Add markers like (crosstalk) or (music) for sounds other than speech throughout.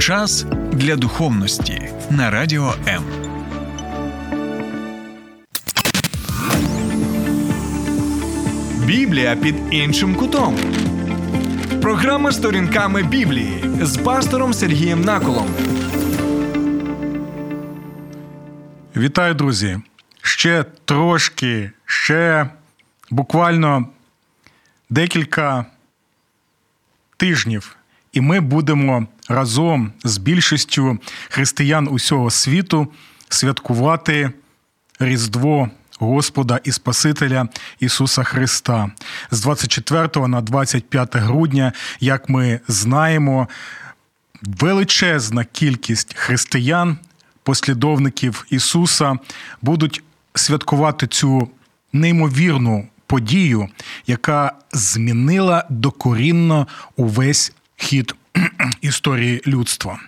Час для духовності на радіо М. Біблія під іншим кутом. Програма сторінками Біблії з пастором Сергієм Наколом. Вітаю, друзі! Ще трошки, ще буквально декілька тижнів, і ми будемо разом з більшістю християн усього світу святкувати Різдво Господа і Спасителя Ісуса Христа. З 24 на 25 грудня, як ми знаємо, величезна кількість християн, послідовників Ісуса, будуть святкувати цю неймовірну подію, яка змінила докорінно увесь хід (clears throat) історії людства.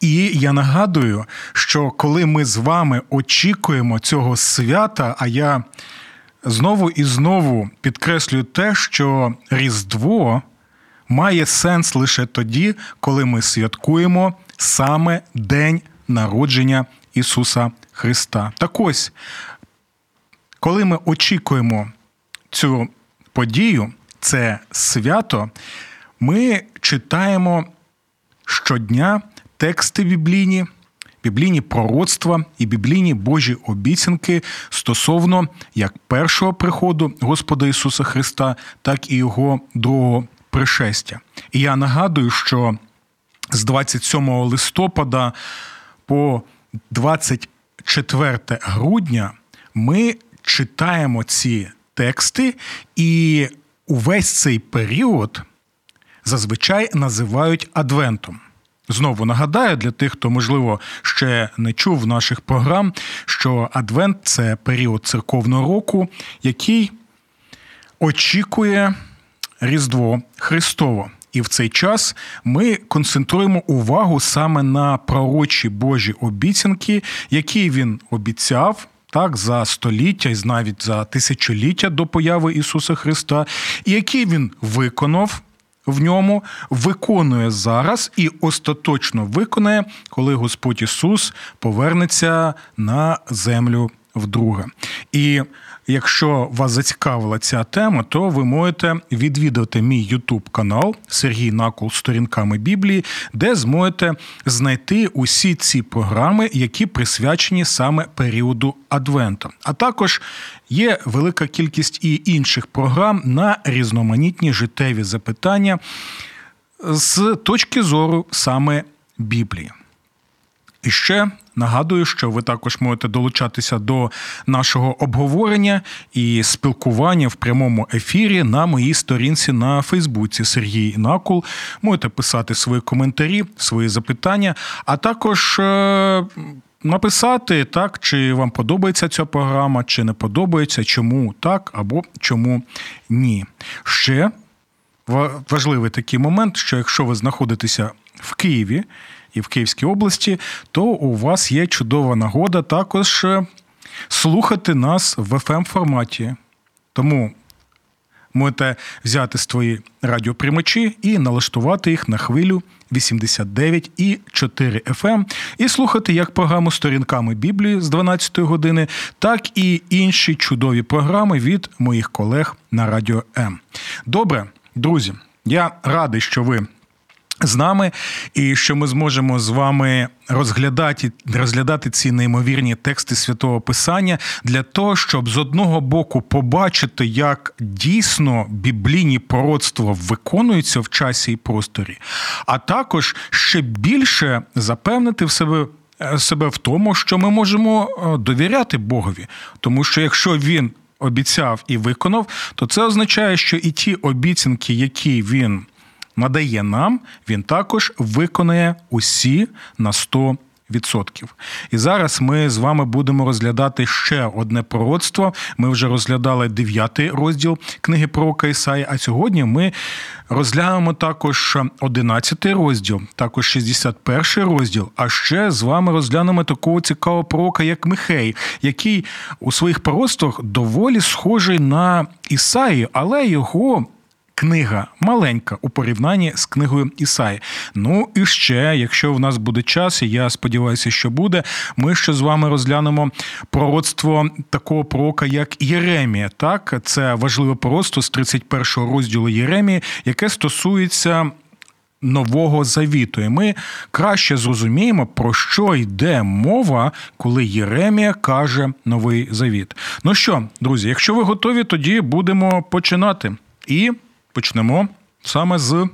І я нагадую, що коли ми з вами очікуємо цього свята, а я знову і знову підкреслюю те, що Різдво має сенс лише тоді, коли ми святкуємо саме День народження Ісуса Христа. Так ось, коли ми очікуємо цю подію, це свято, ми читаємо щодня тексти біблійні, біблійні пророцтва і біблійні Божі обіцянки стосовно як першого приходу Господа Ісуса Христа, так і Його другого пришестя. І я нагадую, що з 27 листопада по 24 грудня ми читаємо ці тексти, і увесь цей період зазвичай називають Адвентом. Знову нагадаю для тих, хто, можливо, ще не чув наших програм, що Адвент це період церковного року, який очікує Різдво Христово. І в цей час ми концентруємо увагу саме на пророчі Божі обіцянки, які він обіцяв. Так, за століття і навіть за тисячоліття до появи Ісуса Христа, і які він виконав в ньому, виконує зараз і остаточно виконає, коли Господь Ісус повернеться на землю вдруге. І Якщо вас зацікавила ця тема, то ви можете відвідати мій YouTube канал Сергій Накол сторінками Біблії, де зможете знайти усі ці програми, які присвячені саме періоду Адвента. А також є велика кількість і інших програм на різноманітні життєві запитання з точки зору саме Біблії. І ще нагадую, що ви також можете долучатися до нашого обговорення і спілкування в прямому ефірі на моїй сторінці на Фейсбуці Сергій Накул. Можете писати свої коментарі, свої запитання, а також. Е, написати так, чи вам подобається ця програма, чи не подобається, чому так або чому ні. Ще важливий такий момент, що якщо ви знаходитеся в Києві і в Київській області, то у вас є чудова нагода також е, слухати нас в fm форматі. Тому можете взяти свої радіоприймачі і налаштувати їх на хвилю 89 і 4 FM і слухати як програму сторінками Біблії з 12 години, так і інші чудові програми від моїх колег на радіо М. Добре, друзі, я радий, що ви з нами, і що ми зможемо з вами розглядати розглядати ці неймовірні тексти святого Писання для того, щоб з одного боку побачити, як дійсно біблійні пророцтва виконуються в часі і просторі, а також ще більше запевнити в себе. Е, себе в тому, що ми можемо е, довіряти Богові, тому що якщо він обіцяв і виконав, то це означає, що і ті обіцянки, які він надає нам, він також виконає усі на 100%. Відсотків. І зараз ми з вами будемо розглядати ще одне пророцтво. Ми вже розглядали дев'ятий розділ книги пророка Ісаї, а сьогодні ми розглянемо також одинадцятий розділ, також 61 розділ. А ще з вами розглянемо такого цікавого пророка, як Михей, який у своїх пророцтвах доволі схожий на Ісаї, але його книга маленька у порівнянні з книгою Ісаї. Ну і ще, якщо в нас буде час, і я сподіваюся, що буде, ми ще з вами розглянемо пророцтво такого пророка, як Єремія. Так, це важливе пророцтво з 31 розділу Єремії, яке стосується. Нового завіту, і ми краще зрозуміємо, про що йде мова, коли Єремія каже новий завіт. Ну що, друзі, якщо ви готові, тоді будемо починати. І почнемо саме з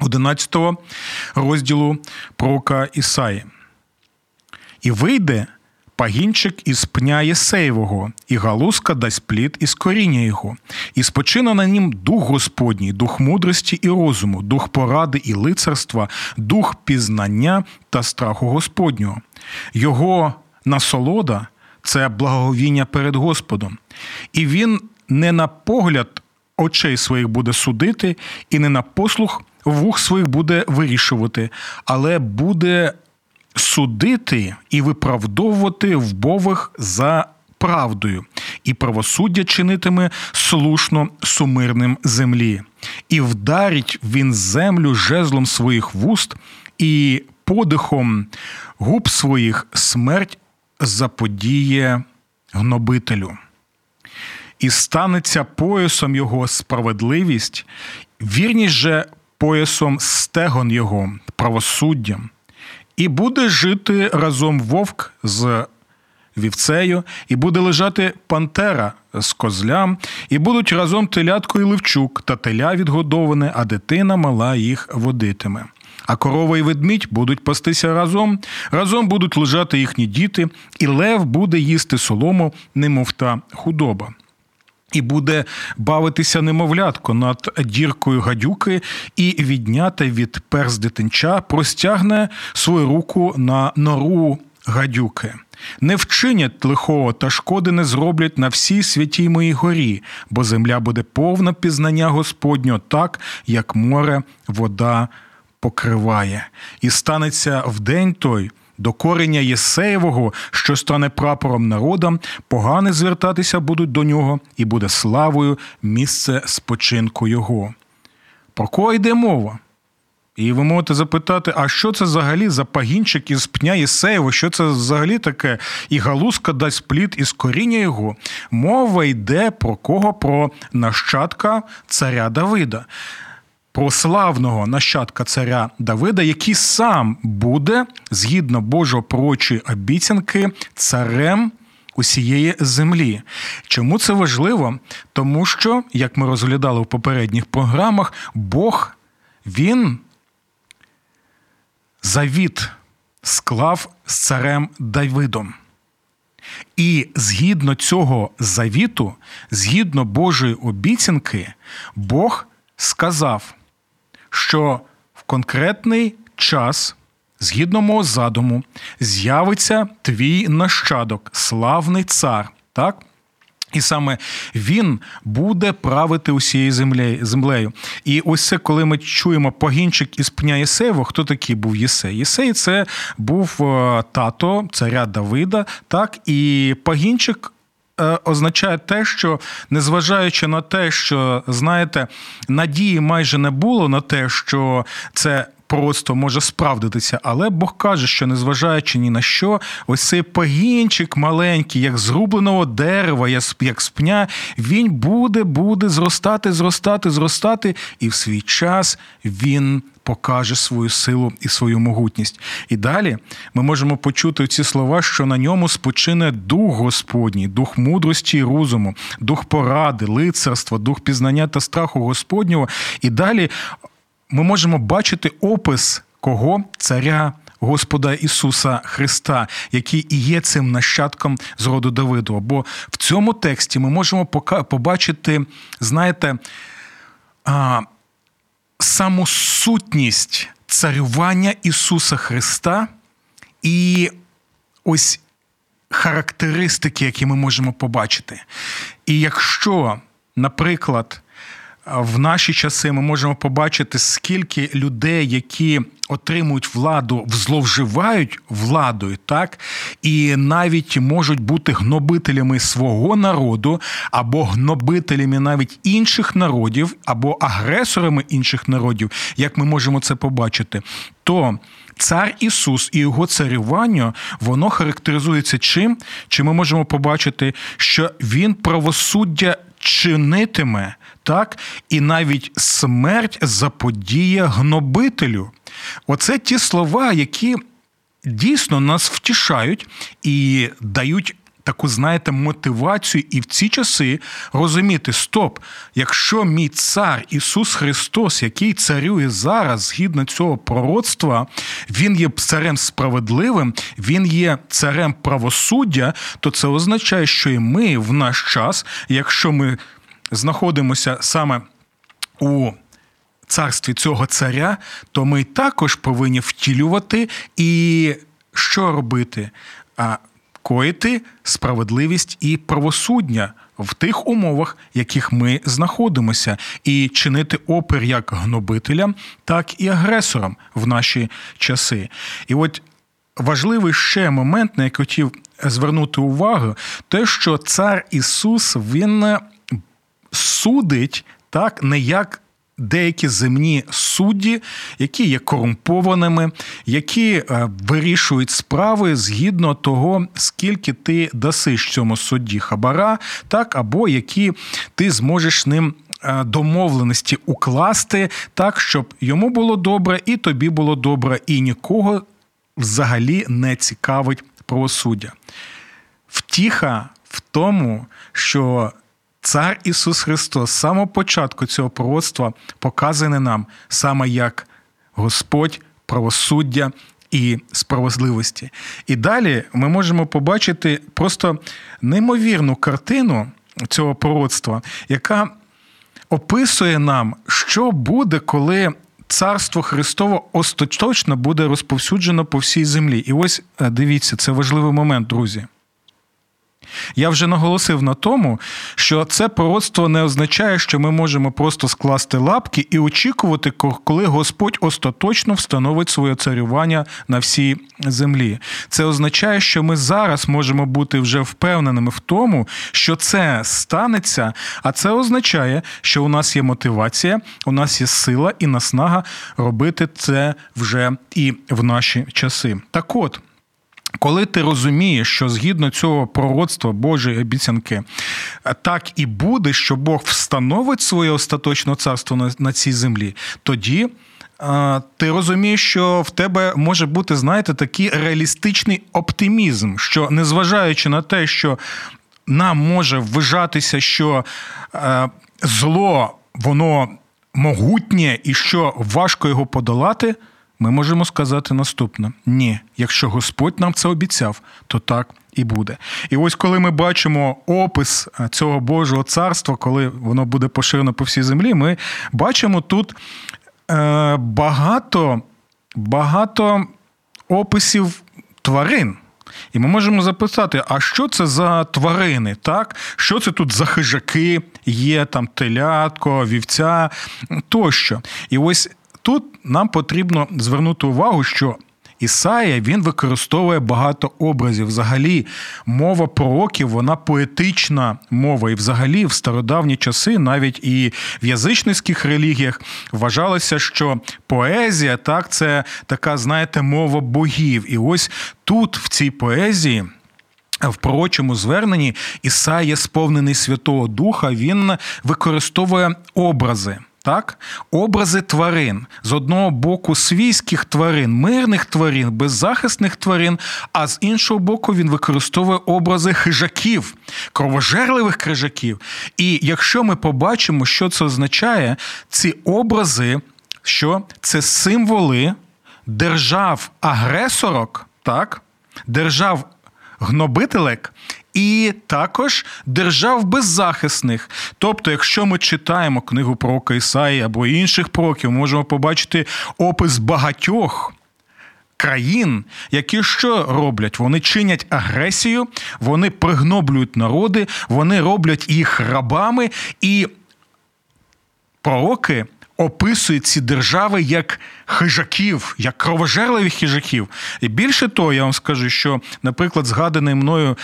11 розділу пророка Ісаї. І вийде пагінчик із пня Єсеєвого, і галузка дасть плід із коріння його, і спочине на нім дух Господній, дух мудрості і розуму, дух поради і лицарства, дух пізнання та страху Господнього. Його насолода це благовіння перед Господом, і він не на погляд очей своїх буде судити, і не на послух вух своїх буде вирішувати, але буде судити і виправдовувати вбових за правдою, і правосуддя чинитиме слушно сумирним землі, і вдарить він землю жезлом своїх вуст, і подихом губ своїх смерть заподіє гнобителю і станеться поясом його справедливість, вірність же поясом стегон його, правосуддям, і буде жити разом вовк з вівцею, і буде лежати пантера з козлям, і будуть разом телятко і левчук, та теля відгодоване, а дитина мала їх водитиме. А корова і ведмідь будуть пастися разом, разом будуть лежати їхні діти, і лев буде їсти солому, немов та худоба. І буде бавитися немовлятко над діркою гадюки, і відняте від перс дитинча простягне свою руку на нору гадюки. Не вчинять лихого та шкоди не зроблять на всій святій моїй горі, бо земля буде повна пізнання Господнього, так як море вода покриває, і станеться в день той до корення Єсеєвого, що стане прапором народам, погани звертатися будуть до нього, і буде славою місце спочинку його. Про кого йде мова? І ви можете запитати, а що це взагалі за пагінчик із пня Єсеєва? Що це взагалі таке? І галузка дасть плід із коріння його. Мова йде про кого? Про нащадка царя Давида про славного нащадка царя Давида, який сам буде, згідно Божого пророчої обіцянки, царем усієї землі. Чому це важливо? Тому що, як ми розглядали в попередніх програмах, Бог він завіт склав з царем Давидом. І згідно цього завіту, згідно Божої обіцянки, Бог сказав, що в конкретний час, згідно мого задуму, з'явиться твій нащадок, славний цар. так? І саме він буде правити усією землею. І ось це, коли ми чуємо погінчик із пня Єсеєва, хто такий був Єсей? Єсей це був е, тато царя Давида, так, і погінчик означає те, що незважаючи на те, що знаєте, надії майже не було на те, що це. Просто може справдитися, але Бог каже, що незважаючи ні на що, ось цей пагінчик маленький, як зрубленого дерева, як з пня, він буде, буде зростати, зростати, зростати, і в свій час він покаже свою силу і свою могутність. І далі ми можемо почути ці слова, що на ньому спочине дух Господній, дух мудрості і розуму, дух поради, лицарства, дух пізнання та страху Господнього. І далі ми можемо бачити опис кого царя. Господа Ісуса Христа, який і є цим нащадком з роду Давиду. Бо в цьому тексті ми можемо побачити, знаєте, саму сутність царювання Ісуса Христа і ось характеристики, які ми можемо побачити. І якщо, наприклад, в наші часи ми можемо побачити, скільки людей, які отримують владу, зловживають владою, так і навіть можуть бути гнобителями свого народу, або гнобителями навіть інших народів, або агресорами інших народів, як ми можемо це побачити, то Цар Ісус і його царювання, воно характеризується чим? Чи ми можемо побачити, що Він правосуддя чинитиме, так, і навіть смерть заподіє гнобителю. Оце ті слова, які дійсно нас втішають і дають таку, знаєте, мотивацію і в ці часи розуміти: стоп, якщо мій цар Ісус Христос, який царює зараз, згідно цього пророцтва, Він є царем справедливим, Він є царем правосуддя, то це означає, що і ми в наш час, якщо ми знаходимося саме у царстві цього царя, то ми також повинні втілювати і що робити? Коїти справедливість і правосуддя в тих умовах, в яких ми знаходимося, і чинити опір як гнобителям, так і агресорам в наші часи. І от важливий ще момент, на який хотів звернути увагу, те, що цар Ісус він судить так не як деякі земні судді, які є корумпованими, які е, вирішують справи згідно того, скільки ти дасиш цьому судді хабара, так або які ти зможеш ним. Е, домовленості укласти так, щоб йому було добре, і тобі було добре, і нікого взагалі не цікавить правосуддя. Втіха в тому, що Цар Ісус Христос з самого початку цього пророцтва показане нам саме як Господь правосуддя і справедливості. І далі ми можемо побачити просто неймовірну картину цього пророцтва, яка описує нам, що буде, коли. Царство Христове остаточно буде розповсюджено по всій землі. І ось е, дивіться, це важливий момент, друзі. Я вже наголосив на тому, що це пророцтво не означає, що ми можемо просто скласти лапки і очікувати, коли Господь остаточно встановить своє царювання на всій землі. Це означає, що ми зараз можемо бути вже впевненими в тому, що це станеться, а це означає, що у нас є мотивація, у нас є сила і наснага робити це вже і в наші часи. Так от. Коли ти розумієш, що згідно цього пророцтва Божої обіцянки так і буде, що Бог встановить своє остаточне царство на, на цій землі, тоді. Ти розумієш, що в тебе може бути, знаєте, такий реалістичний оптимізм, що незважаючи на те, що нам може вважатися, що зло воно могутнє і що важко його подолати ми можемо сказати наступне: ні, якщо Господь нам це обіцяв, то так і буде. І ось коли ми бачимо опис е, цього Божого царства, коли воно буде поширено по всій землі, ми бачимо тут е, багато, багато описів тварин. І ми можемо записати, а що це за тварини? так? Що це тут за хижаки, є там телятко, вівця тощо. І ось тут нам потрібно звернути увагу, що Ісая він використовує багато образів. Взагалі, мова пророків, вона поетична мова. І взагалі, в стародавні часи, навіть і в язичницьких релігіях, вважалося, що поезія так, це така, знаєте, мова богів. І ось тут, в цій поезії. В пророчому зверненні Ісая, сповнений Святого Духа, він використовує образи. Так, образи тварин. З одного боку свійських тварин, мирних тварин, беззахисних тварин, а з іншого боку, він використовує образи хижаків, кровожерливих крижаків. І якщо ми побачимо, що це означає, ці образи, що це символи держав-агресорок, так, держав-гнобителек і також держав беззахисних. Тобто, якщо ми читаємо книгу про Ісаї або інших пророків, можемо побачити опис багатьох. Країн, які що роблять? Вони чинять агресію, вони пригноблюють народи, вони роблять їх рабами, і пророки описує ці держави як хижаків, як кровожерливих хижаків. І більше того, я вам скажу, що, наприклад, згаданий мною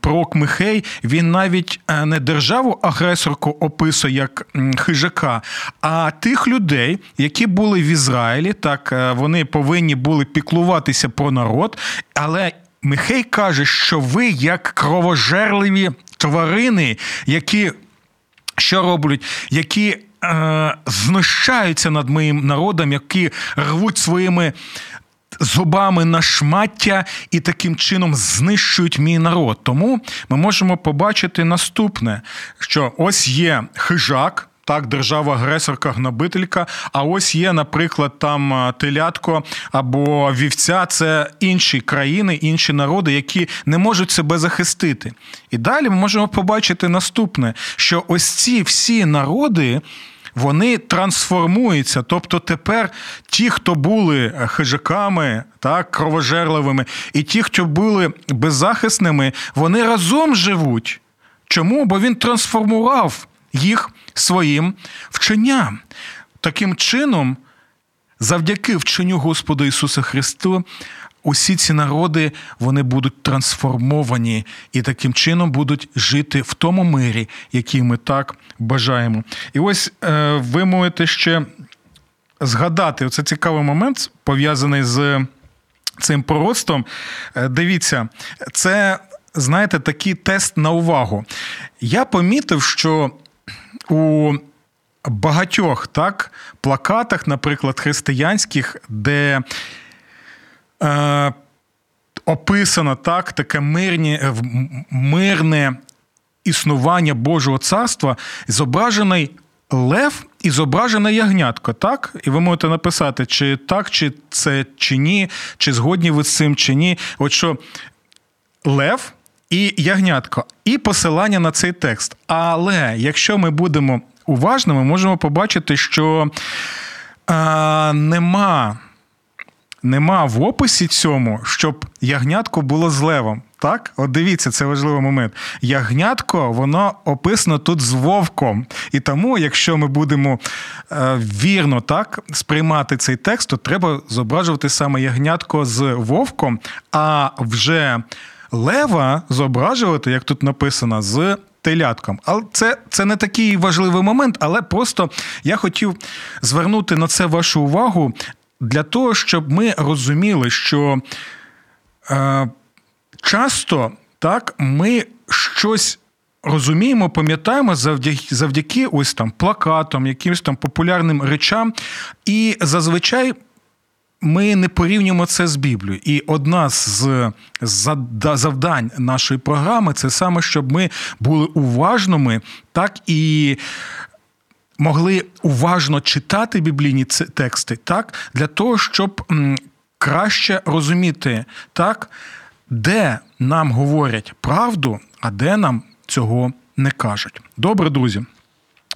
пророк Михей, він навіть е, не державу агресорку описує як хижака, а тих людей, які були в Ізраїлі, так е, вони повинні були піклуватися про народ, але. Михей каже, що ви як кровожерливі тварини, які що роблять, які е, знущаються над моїм народом, які рвуть своїми. Зубами на шмаття і таким чином знищують мій народ. Тому ми можемо побачити наступне: що ось є хижак, так, держава-агресорка, гнобителька. А ось є, наприклад, там телятко або вівця це інші країни, інші народи, які не можуть себе захистити. І далі ми можемо побачити наступне: що ось ці всі народи. Вони трансформуються. Тобто тепер ті, хто були хижаками, так, кровожерливими, і ті, хто були беззахисними, вони разом живуть. Чому? Бо він трансформував їх своїм вченням. Таким чином, завдяки вченню Господа Ісуса Христа, усі ці народи вони будуть трансформовані і таким чином будуть жити в тому мирі, який ми так бажаємо. І ось е, ви можете ще згадати оце цікавий момент, пов'язаний з цим пророцтвом. Е, дивіться, це. Знаєте, такий тест на увагу. Я помітив, що у багатьох так, плакатах, наприклад, християнських, де е, описано так, таке мирні, мирне існування Божого царства, зображений лев і зображене ягнятко, так? І ви можете написати, чи так, чи це чи ні, чи згодні ви з цим, чи ні. От що лев і ягнятко, і посилання на цей текст. Але якщо ми будемо уважними, можемо побачити, що а, нема. Нема в описі цьому, щоб ягнятко було з левом. Так, от дивіться, це важливий момент. Ягнятко, воно описано тут з вовком. І тому, якщо ми будемо е, вірно так сприймати цей текст, то треба зображувати саме ягнятко з вовком, а вже лева зображувати, як тут написано, з телятком. Але це це не такий важливий момент, але просто я хотів звернути на це вашу увагу для того, щоб ми розуміли, що е, часто так ми щось. Розуміємо, пам'ятаємо завдяки завдяки ось там плакатам, якимось там популярним речам, і зазвичай ми не порівнюємо це з Біблією. І одна з завдань нашої програми це саме, щоб ми були уважними, так і. Могли уважно читати біблійні тексти, так, для того, щоб краще розуміти, так, де нам говорять правду, а де нам цього не кажуть. Добре, друзі.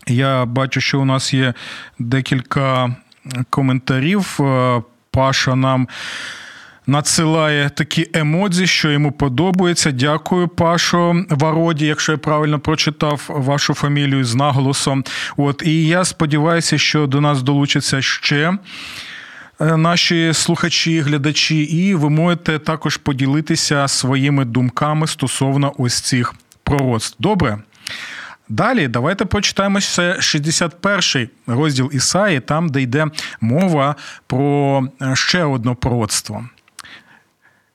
Я бачу, що у нас є декілька коментарів е, Паша нам надсилає такі емодзі, що йому подобається. Дякую, Пашо Вароді, якщо я правильно прочитав вашу фамілію з наголосом. От І я сподіваюся, що до нас долучаться ще. Е, наші слухачі, глядачі, і ви можете також поділитися своїми думками стосовно ось цих пророцтв. Добре. Далі давайте почитаємо 61-й розділ Ісаї, там, де йде мова про е, ще одне пророцтво.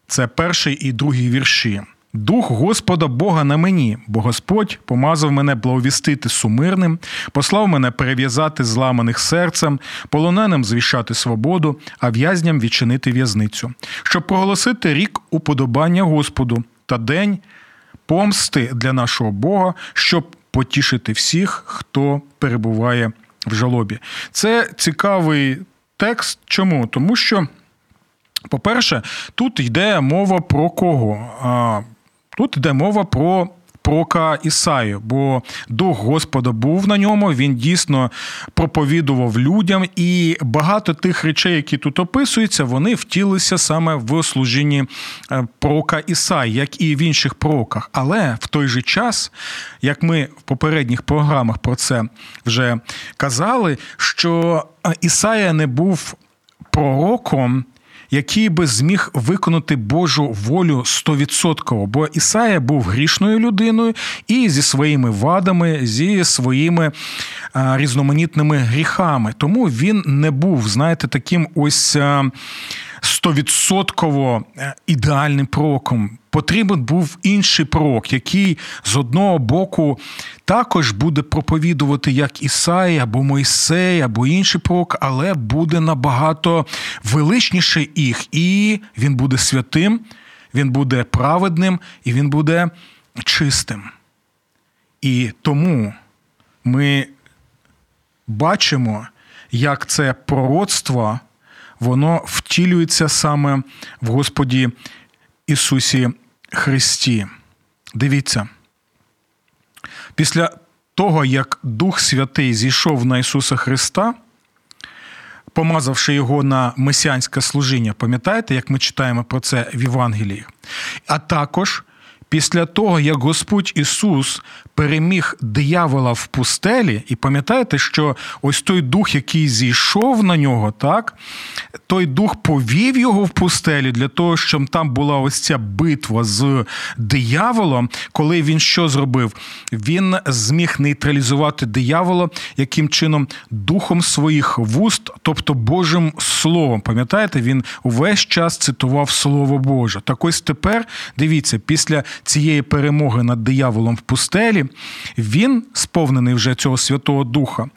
Це перший і другий вірші. Дух Господа Бога на мені, бо Господь помазав мене благовістити сумирним, послав мене перев'язати зламаних серцем, полоненим звіщати свободу, а в'язням відчинити в'язницю, щоб проголосити рік уподобання Господу та день помсти для нашого Бога, щоб потішити всіх, хто перебуває в жалобі. Це цікавий текст. Чому? Тому що, по-перше, тут йде мова про кого? Тут йде мова про прока Ісаю, бо дух Господа був на ньому, він дійсно проповідував людям, і багато тих речей, які тут описуються, вони втілилися саме в служінні е, прока Ісаї, як і в інших пророках. Але в той же час, як ми в попередніх програмах про це вже казали, що е, Ісая не був пророком який би зміг виконати Божу волю стовідсотково. Бо Ісая був грішною людиною і зі своїми вадами, зі своїми різноманітними гріхами. Тому він не був, знаєте, таким ось стовідсотково е, ідеальним пророком. Потрібен був інший пророк, який з одного боку також буде проповідувати як Ісай, або Мойсей, або інший пророк, але буде набагато величніше їх, і він буде святим, він буде праведним і він буде чистим. І тому ми бачимо, як це пророцтво воно втілюється саме в Господі Ісусі Христі. Дивіться, після того, як Дух Святий зійшов на Ісуса Христа, помазавши його на месіанське служіння, пам'ятаєте, як ми читаємо про це в Євангелії? А також після того, як Господь Ісус переміг диявола в пустелі, і пам'ятаєте, що ось той дух, який зійшов на нього, так, той дух повів його в пустелі для того, щоб там була ось ця битва з дияволом. Коли він що зробив? Він зміг нейтралізувати диявола яким чином духом своїх вуст, тобто Божим Словом. Пам'ятаєте, він увесь час цитував Слово Боже. Так ось тепер дивіться, після цієї перемоги над дияволом в пустелі, він, сповнений вже цього Святого Духа,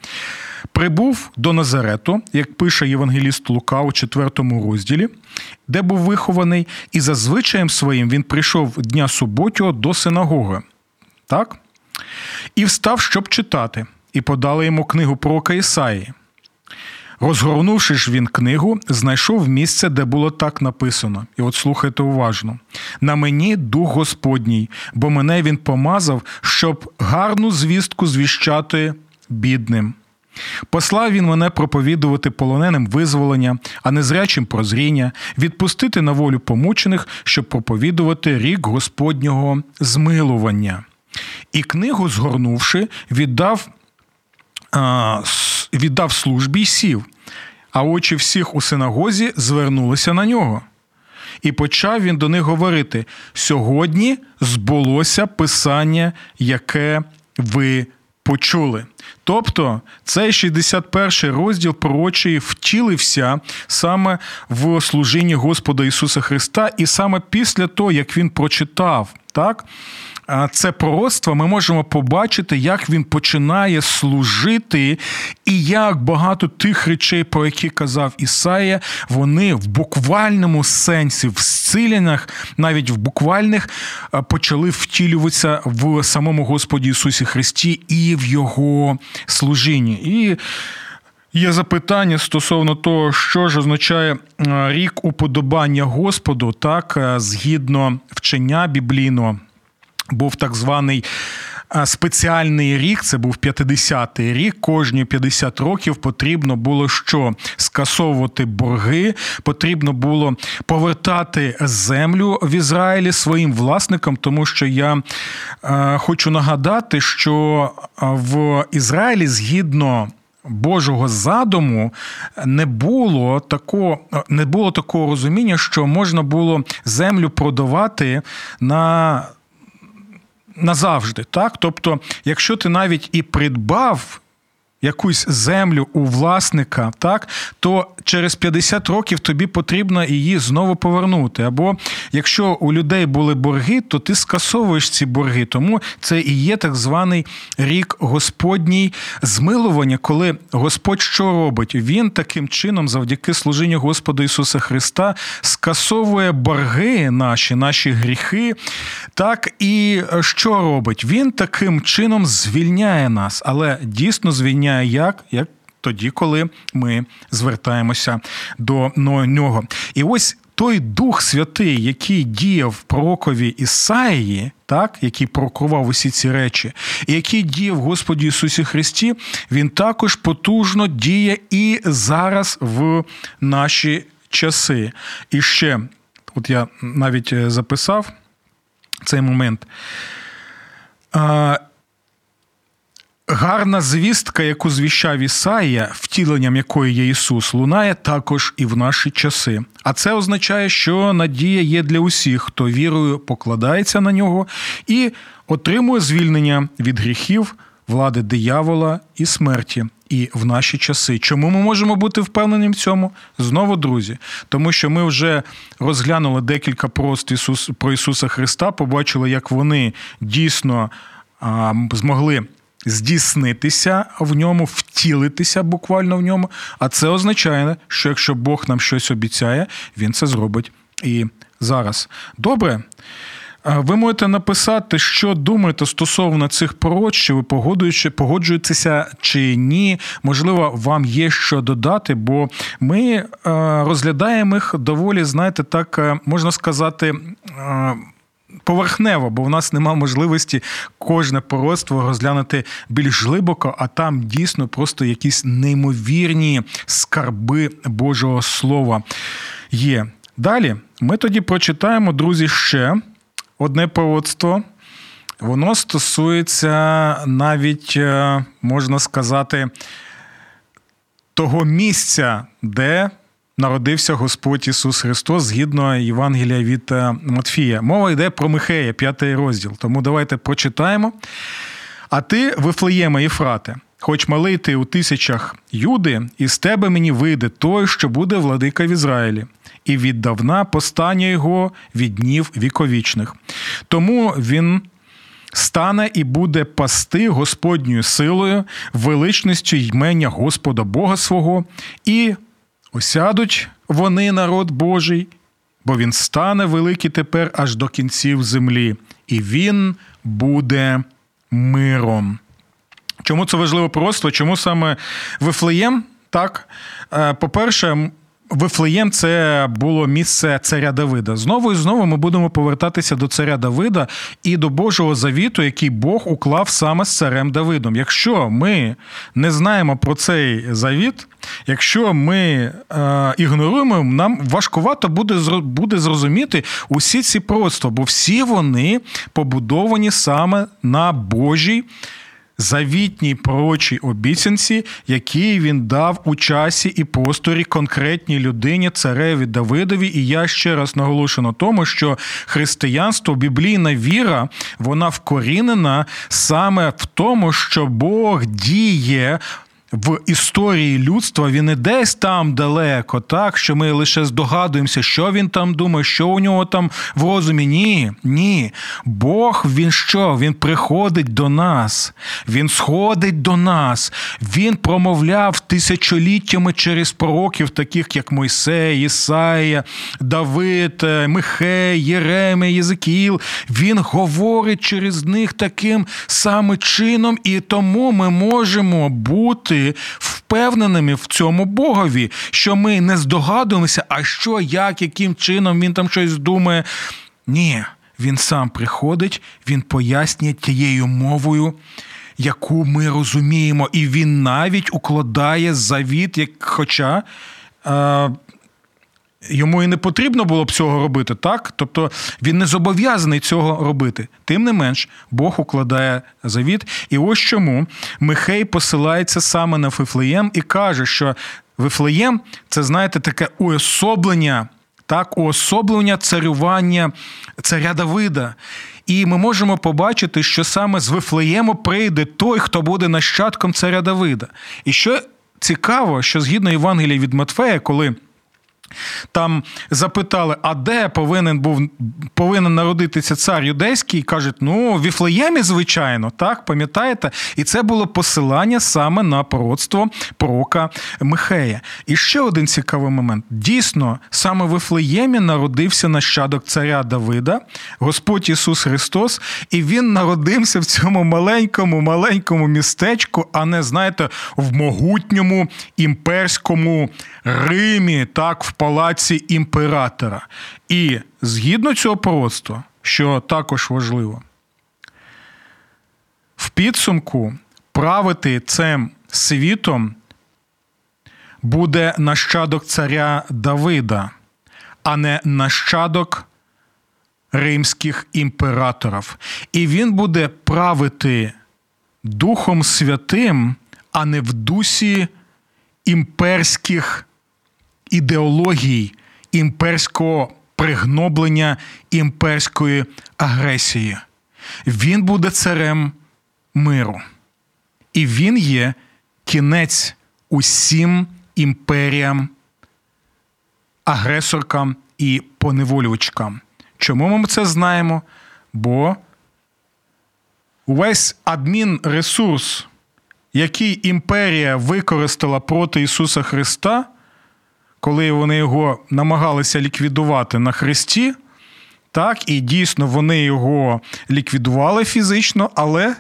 прибув до Назарету, як пише Євангеліст Лука у четвертому розділі, де був вихований, і за звичаєм своїм він прийшов дня суботнього до синагоги. Так? І встав, щоб читати, і подали йому книгу пророка Ісаї. Розгорнувши ж він книгу, знайшов місце, де було так написано. І от слухайте уважно: на мені дух Господній, бо мене він помазав, щоб гарну звістку звіщати бідним. Послав він мене проповідувати полоненим визволення, а незрячим прозріння, відпустити на волю помучених, щоб проповідувати рік Господнього змилування. І книгу, згорнувши, віддав віддав службі й сів, а очі всіх у синагозі звернулися на нього. І почав він до них говорити: сьогодні збулося писання, яке ви почули. Тобто цей 61 розділ пророчий втілився саме в служінні Господа Ісуса Христа, і саме після того, як він прочитав так, це пророцтво, ми можемо побачити, як він починає служити, і як багато тих речей, про які казав Ісая, вони в буквальному сенсі, в зціляннях, навіть в буквальних, почали втілюватися в самому Господі Ісусі Христі і в Його служінні. І Є запитання стосовно того, що ж означає рік уподобання Господу, так, згідно вчення біблійного був так званий. Спеціальний рік, це був 50-й рік. Кожні 50 років потрібно було що скасовувати борги, потрібно було повертати землю в Ізраїлі своїм власникам, тому що я е, хочу нагадати, що в Ізраїлі згідно. Божого задуму не було такого, не було такого розуміння, що можна було землю продавати на назавжди. Так? Тобто, якщо ти навіть і придбав якусь землю у власника, так то через 50 років тобі потрібно її знову повернути. Або якщо у людей були борги, то ти скасовуєш ці борги. Тому це і є так званий рік Господній змилування, коли Господь що робить? Він таким чином, завдяки служінню Господа Ісуса Христа, скасовує борги наші, наші гріхи. Так і що робить? Він таким чином звільняє нас, але дійсно звільняє звільняє як? Як тоді, коли ми звертаємося до нього. І ось той Дух Святий, який діяв пророкові Ісаїї, так, який пророкував усі ці речі, і який діє в Господі Ісусі Христі, він також потужно діє і зараз в наші часи. І ще, от я навіть е, записав цей момент. Гарна звістка, яку звіщав Ісаїя, втіленням якої є Ісус, лунає також і в наші часи. А це означає, що надія є для усіх, хто вірою покладається на нього і отримує звільнення від гріхів, влади диявола і смерті. І в наші часи. Чому ми можемо бути впевнені в цьому? Знову, друзі, тому що ми вже розглянули декілька прост Ісус про Ісуса Христа, побачили, як вони дійсно а, змогли здійснитися в ньому, втілитися буквально в ньому. А це означає, що якщо Бог нам щось обіцяє, він це зробить і зараз. Добре. Ви можете написати, що думаєте стосовно цих пророч, чи ви погоджуєтеся чи ні. Можливо, вам є що додати, бо ми розглядаємо їх доволі, знаєте, так е, можна сказати поверхнево, бо в нас нема можливості кожне пороство розглянути більш глибоко, а там дійсно просто якісь неймовірні скарби Божого Слова є. Далі ми тоді прочитаємо, друзі, ще одне пророцтво. Воно стосується навіть, е, можна сказати, того місця, де народився Господь Ісус Христос згідно Євангелія від е, Матфія. Мова йде про Михея, п'ятий розділ. Тому давайте прочитаємо. А ти, Вифлеєме Єфрате, хоч малий ти у тисячах юди, із тебе мені вийде той, що буде владика в Ізраїлі, і віддавна постання його від днів віковічних. Тому він. Стане і буде пасти Господньою силою, величністю ймення Господа Бога свого, і Осядуть вони, народ Божий, бо він стане великий тепер аж до кінців землі, і він буде миром. Чому це важливо просто? Чому саме Вифлеєм? Так, е, по-перше, Вифлеєм це було місце царя Давида. Знову і знову ми будемо повертатися до царя Давида і до Божого завіту, який Бог уклав саме з царем Давидом. Якщо ми не знаємо про цей завіт, якщо ми е, ігноруємо, нам важкувато буде буде зрозуміти усі ці просто, бо всі вони побудовані саме на Божій завітній пророчій обіцянці, які він дав у часі і просторі конкретній людині, цареві Давидові. І я ще раз наголошу на тому, що християнство, біблійна віра, вона вкорінена саме в тому, що Бог діє в історії людства він не десь там далеко, так що ми лише здогадуємося, що він там думає, що у нього там в розумі. Ні, ні. Бог він що? Він приходить до нас, він сходить до нас, він промовляв тисячоліттями через пророків, таких як Мойсей, Ісаїя, Давид, е, Михей, Єремей, Єзекіл. Він говорить через них таким самим чином, і тому ми можемо бути впевненими в цьому Богові, що ми не здогадуємося, а що, як, яким чином він там щось думає. Ні, він сам приходить, він пояснює тією мовою. Яку ми розуміємо, і він навіть укладає завіт, як хоча е, Йому і не потрібно було б цього робити, так? Тобто він не зобов'язаний цього робити. Тим не менш, Бог укладає завіт. І ось чому Михей посилається саме на Фифлеєм і каже, що Вифлеєм це, знаєте, таке уособлення, так, уособлення царювання царя Давида. І ми можемо побачити, що саме з Вифлеєму прийде той, хто буде нащадком царя Давида. І що цікаво, що згідно Євангелія від Матфея, коли. Там запитали, а де повинен був повинен народитися цар юдейський? і кажуть, ну в Віфлеємі, звичайно, так пам'ятаєте? І це було посилання саме на пророцтво пророка Михея. І ще один цікавий момент: дійсно, саме в Віфлеємі народився нащадок царя Давида, Господь Ісус Христос, і він народився в цьому маленькому, маленькому містечку, а не знаєте, в могутньому імперському Римі, так в палаці імператора. І згідно цього пророцтва, що також важливо, в підсумку правити цим світом буде нащадок царя Давида, а не нащадок римських імператорів. І він буде правити Духом Святим, а не в дусі імперських ідеологій, імперського пригноблення імперської агресії. Він буде царем миру. І він є кінець усім імперіям, агресоркам і поневолювачкам. Чому ми це знаємо? Бо увесь адмінресурс, який імперія використала проти Ісуса Христа, коли вони його намагалися ліквідувати на Христі, так, і дійсно вони його ліквідували фізично, але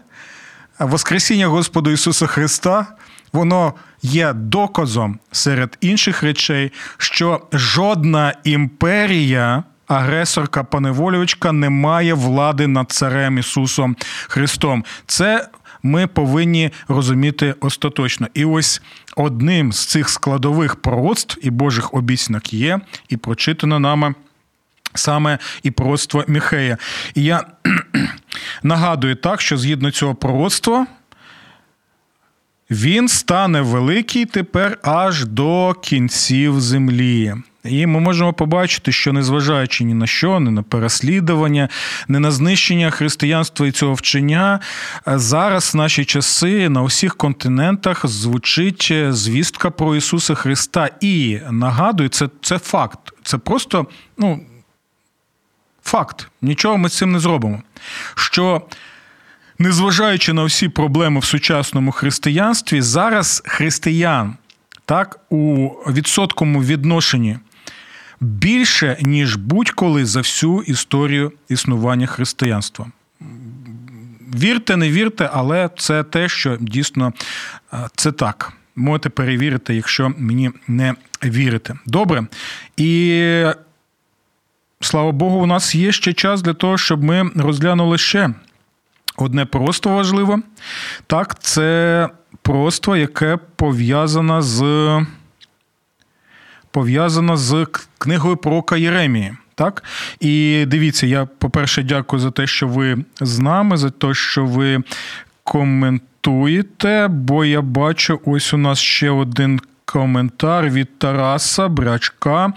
Воскресіння Господа Ісуса Христа, воно є доказом серед інших речей, що жодна імперія агресорка поневолювачка не має влади над царем Ісусом Христом. Це ми повинні розуміти остаточно. І ось одним з цих складових пророцтв і Божих обіцянок є, і прочитано нами. Саме і пророцтво Міхея. І я (clears throat) нагадую так, що згідно цього пророцтва, він стане великий тепер аж до кінців землі. І ми можемо побачити, що незважаючи ні на що, ні на переслідування, ні на знищення християнства і цього вчення, зараз в наші часи на усіх континентах звучить звістка про Ісуса Христа. І нагадую, це це факт. Це просто ну, факт. Нічого ми з цим не зробимо. Що незважаючи на всі проблеми в сучасному християнстві, зараз християн так у відсотковому відношенні більше, ніж будь-коли за всю історію існування християнства. Вірте, не вірте, але це те, що дійсно це так. Можете перевірити, якщо мені не вірите. Добре. І слава Богу, у нас є ще час для того, щоб ми розглянули ще одне просто важливе. Так, це просто яке пов'язане з пов'язана з книгою пророка Єремії. Так? І дивіться, я, по-перше, дякую за те, що ви з нами, за те, що ви коментуєте, бо я бачу, ось у нас ще один коментар від Тараса Брачка.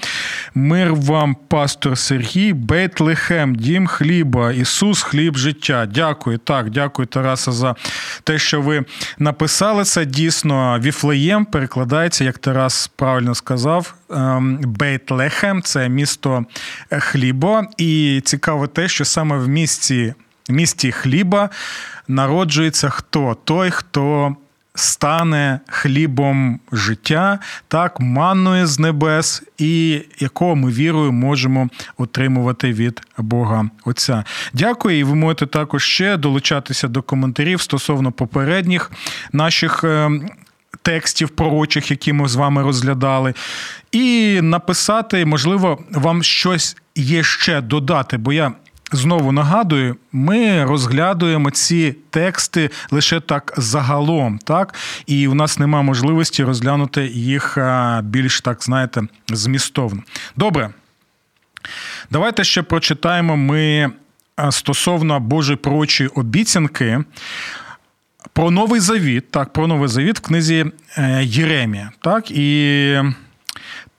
Мир вам, пастор Сергій, Бейтлехем, дім хліба, Ісус, хліб життя. Дякую. Так, дякую, Тараса, за те, що ви написали це. Дійсно, Віфлеєм перекладається, як Тарас правильно сказав. Ем, Бейтлехем це місто хліба. І цікаво те, що саме в місті, місті хліба народжується хто? Той, хто стане хлібом життя, так, манною з небес, і якого ми вірою можемо отримувати від Бога Отця. Дякую, і ви можете також ще долучатися до коментарів стосовно попередніх наших. Е, текстів пророчих, які ми з вами розглядали, і написати, можливо, вам щось є ще додати, бо я знову нагадую, ми розглядуємо ці тексти лише так загалом, так і у нас нема можливості розглянути їх більш так, знаєте, змістовно. Добре. Давайте ще прочитаємо ми стосовно Божої пророчої обіцянки. Про новий завіт, так, про новий завіт в книзі е, Єремія. Так, І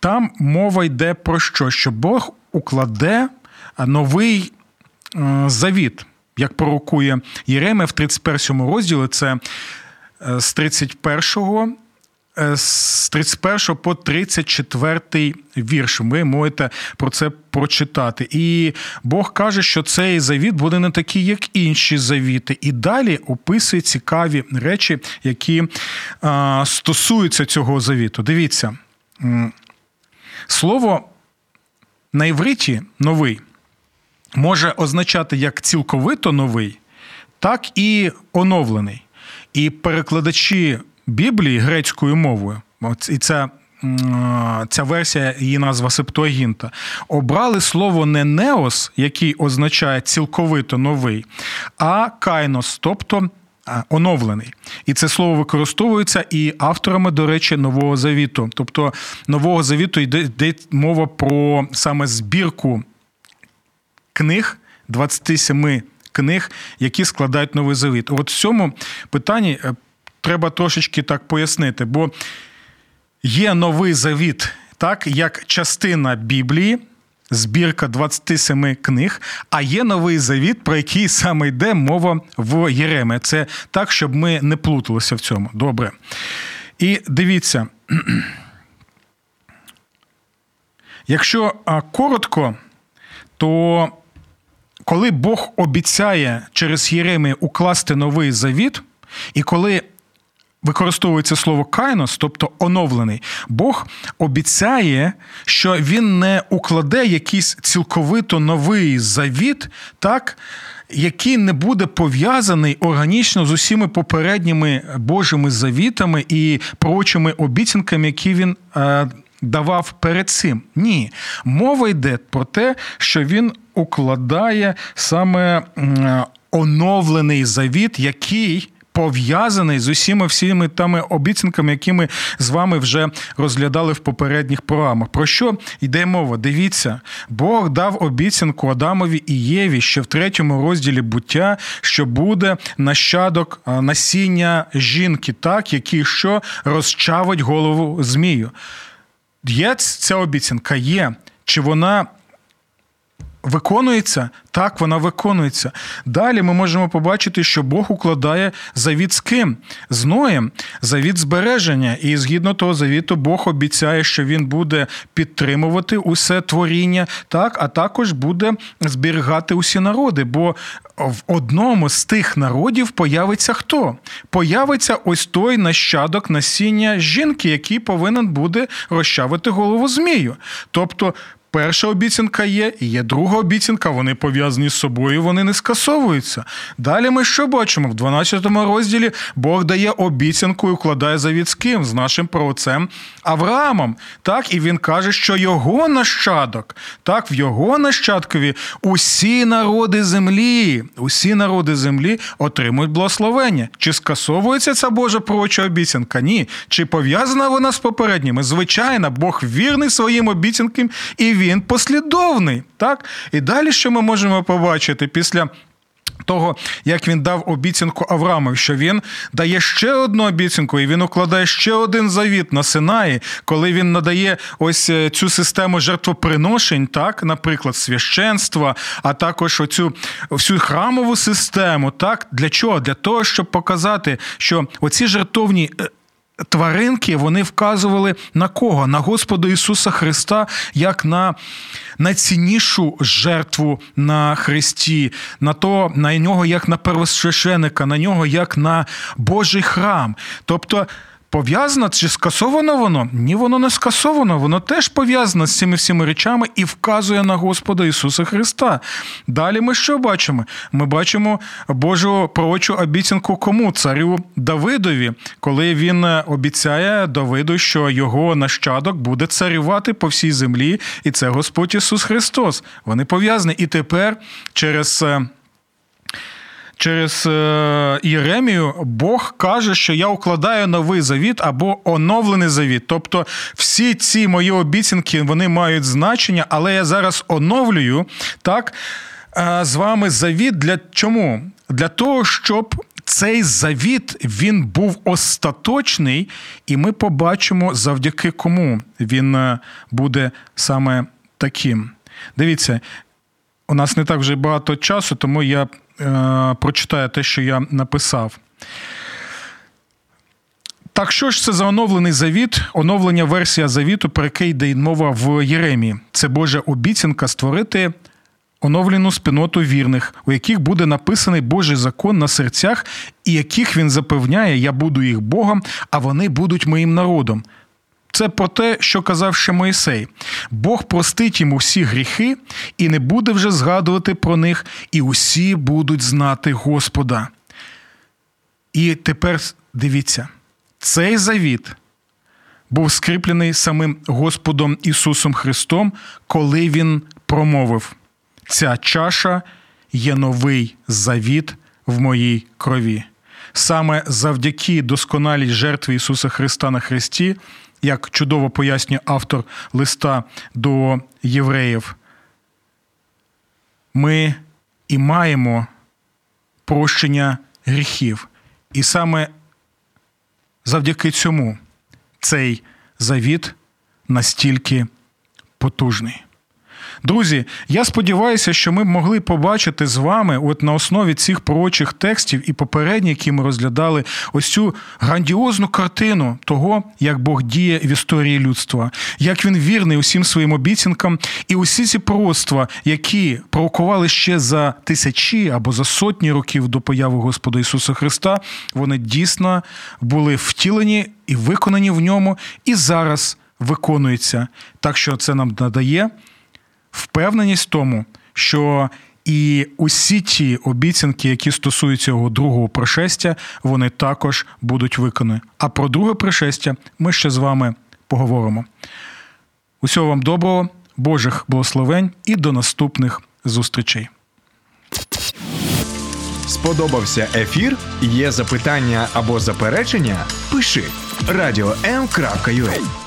там мова йде про що? Що Бог укладе новий Е, завіт, як пророкує Єремія в 31 розділі, це е, з 31 е, з 31 по 34 вірш. Ви можете про це прочитати. І Бог каже, що цей завіт буде не такий, як інші завіти. І далі описує цікаві речі, які стосуються цього завіту. Дивіться, слово на івриті новий може означати як цілковито новий, так і оновлений. І перекладачі Біблії грецькою мовою, і це ця версія, її назва Септуагінта, обрали слово не неос, який означає цілковито новий, а кайнос, тобто оновлений. І це слово використовується і авторами, до речі, Нового Завіту. Тобто Нового Завіту йде, йде мова про саме збірку книг 27 книг, які складають новий завіт. От в цьому питанні е, треба трошечки так пояснити, бо є новий завіт, так, як частина Біблії. Збірка 27 книг, а є новий завіт, про який саме йде мова в Єреме. Це так, щоб ми не плуталися в цьому. Добре. І дивіться, (clears throat) якщо коротко, то коли Бог обіцяє через Єремію укласти новий завіт, і коли використовується слово кайнос, тобто оновлений, Бог обіцяє, що він не укладе якийсь цілковито новий завіт, так, який не буде пов'язаний органічно з усіми попередніми Божими завітами і прочими обіцянками, які він. Е, давав перед цим. Ні. Мова йде про те, що він укладає саме оновлений завіт, який. Пов'язаний з усіма всіми тими обіцянками, які ми з вами вже розглядали в попередніх програмах. Про що йде мова? Дивіться, Бог дав обіцянку Адамові і Єві, що в третьому розділі буття, що буде нащадок насіння жінки, так, який що розчавить голову змію. Є ця обіцянка є. Чи вона виконується? Так, вона виконується. Далі ми можемо побачити, що Бог укладає завіт з ким? З Ноєм, завіт збереження. І згідно того завіту, Бог обіцяє, що він буде підтримувати усе творіння, так, а також буде зберігати усі народи. Бо в одному з тих народів появиться хто? Появиться ось той нащадок насіння жінки, який повинен буде розчавити голову змію. Тобто Перша обіцянка є, і є друга обіцянка, вони пов'язані з собою, вони не скасовуються. Далі ми що бачимо? В 12 розділі Бог дає обіцянку і вкладає завіт з ким? З нашим праотцем Авраамом. Так, І він каже, що його нащадок, так, в його нащадкові усі народи землі, усі народи землі отримують благословення. Чи скасовується ця Божа пророча обіцянка? Ні. Чи пов'язана вона з попередніми? Звичайно, Бог вірний своїм обіцянкам і він послідовний. Так? І далі, що ми можемо побачити після. Того, як він дав обіцянку Авраамові, що він дає ще одну обіцянку, і він укладає ще один завіт на Синаї, коли він надає ось е, цю систему жертвоприношень, так, наприклад, священства, а також оцю всю храмову систему. Так, Для чого? Для того, щоб показати, що оці жертовні е, тваринки вони вказували на кого? На Господа Ісуса Христа як на найціннішу жертву на Христі, на то, на нього як на первосвященика, на нього як на Божий храм. Тобто Пов'язано чи скасовано воно? Ні, воно не скасовано. Воно теж пов'язано з цими всіми речами і вказує на Господа Ісуса Христа. Далі ми що бачимо? Ми бачимо Божу пророчу обіцянку кому? Царю Давидові, коли він обіцяє Давиду, що його нащадок буде царювати по всій землі, і це Господь Ісус Христос. Вони пов'язані. І тепер через. Через е, Єремію Бог каже, що я укладаю новий завіт або оновлений завіт. Тобто всі ці мої обіцянки вони мають значення, але я зараз оновлюю так е, з вами завіт. Для чому? Для того, щоб. Цей завіт він був остаточний, і ми побачимо, завдяки кому він е, буде саме таким. Дивіться, у нас не так вже багато часу, тому я Е, прочитаю те, що я написав. Так, що ж це за оновлений завіт, оновлення версія завіту, про яке йде мова в Єремії? Це Божа обіцянка створити оновлену спільноту вірних, у яких буде написаний Божий закон на серцях, і яких він запевняє, я буду їх Богом, а вони будуть моїм народом. Це про те, що казав ще Моїсей. Бог простить йому всі гріхи і не буде вже згадувати про них, і усі будуть знати Господа. І тепер дивіться, цей завіт був скріплений самим Господом Ісусом Христом, коли Він промовив: Ця чаша є новий завіт в моїй крові. Саме завдяки досконалій жертві Ісуса Христа на Христі, як чудово пояснює автор листа до євреїв, ми і маємо прощення гріхів. І саме завдяки цьому цей завіт настільки потужний. Друзі, я сподіваюся, що ми б могли побачити з вами, от на основі цих пророчих текстів і попередні, які ми розглядали, ось цю грандіозну картину того, як Бог діє в історії людства, як він вірний усім своїм обіцянкам, і усі ці пророцтва, які пророкували ще за тисячі або за сотні років до появи Господа Ісуса Христа, вони дійсно були втілені і виконані в ньому, і зараз виконуються. Так що це нам надає впевненість в тому, що і усі ті обіцянки, які стосуються його другого пришестя, вони також будуть виконані. А про друге пришестя ми ще з вами поговоримо. Усього вам доброго, Божих благословень і до наступних зустрічей. Сподобався ефір? Є запитання або заперечення? Пиши радіом.ua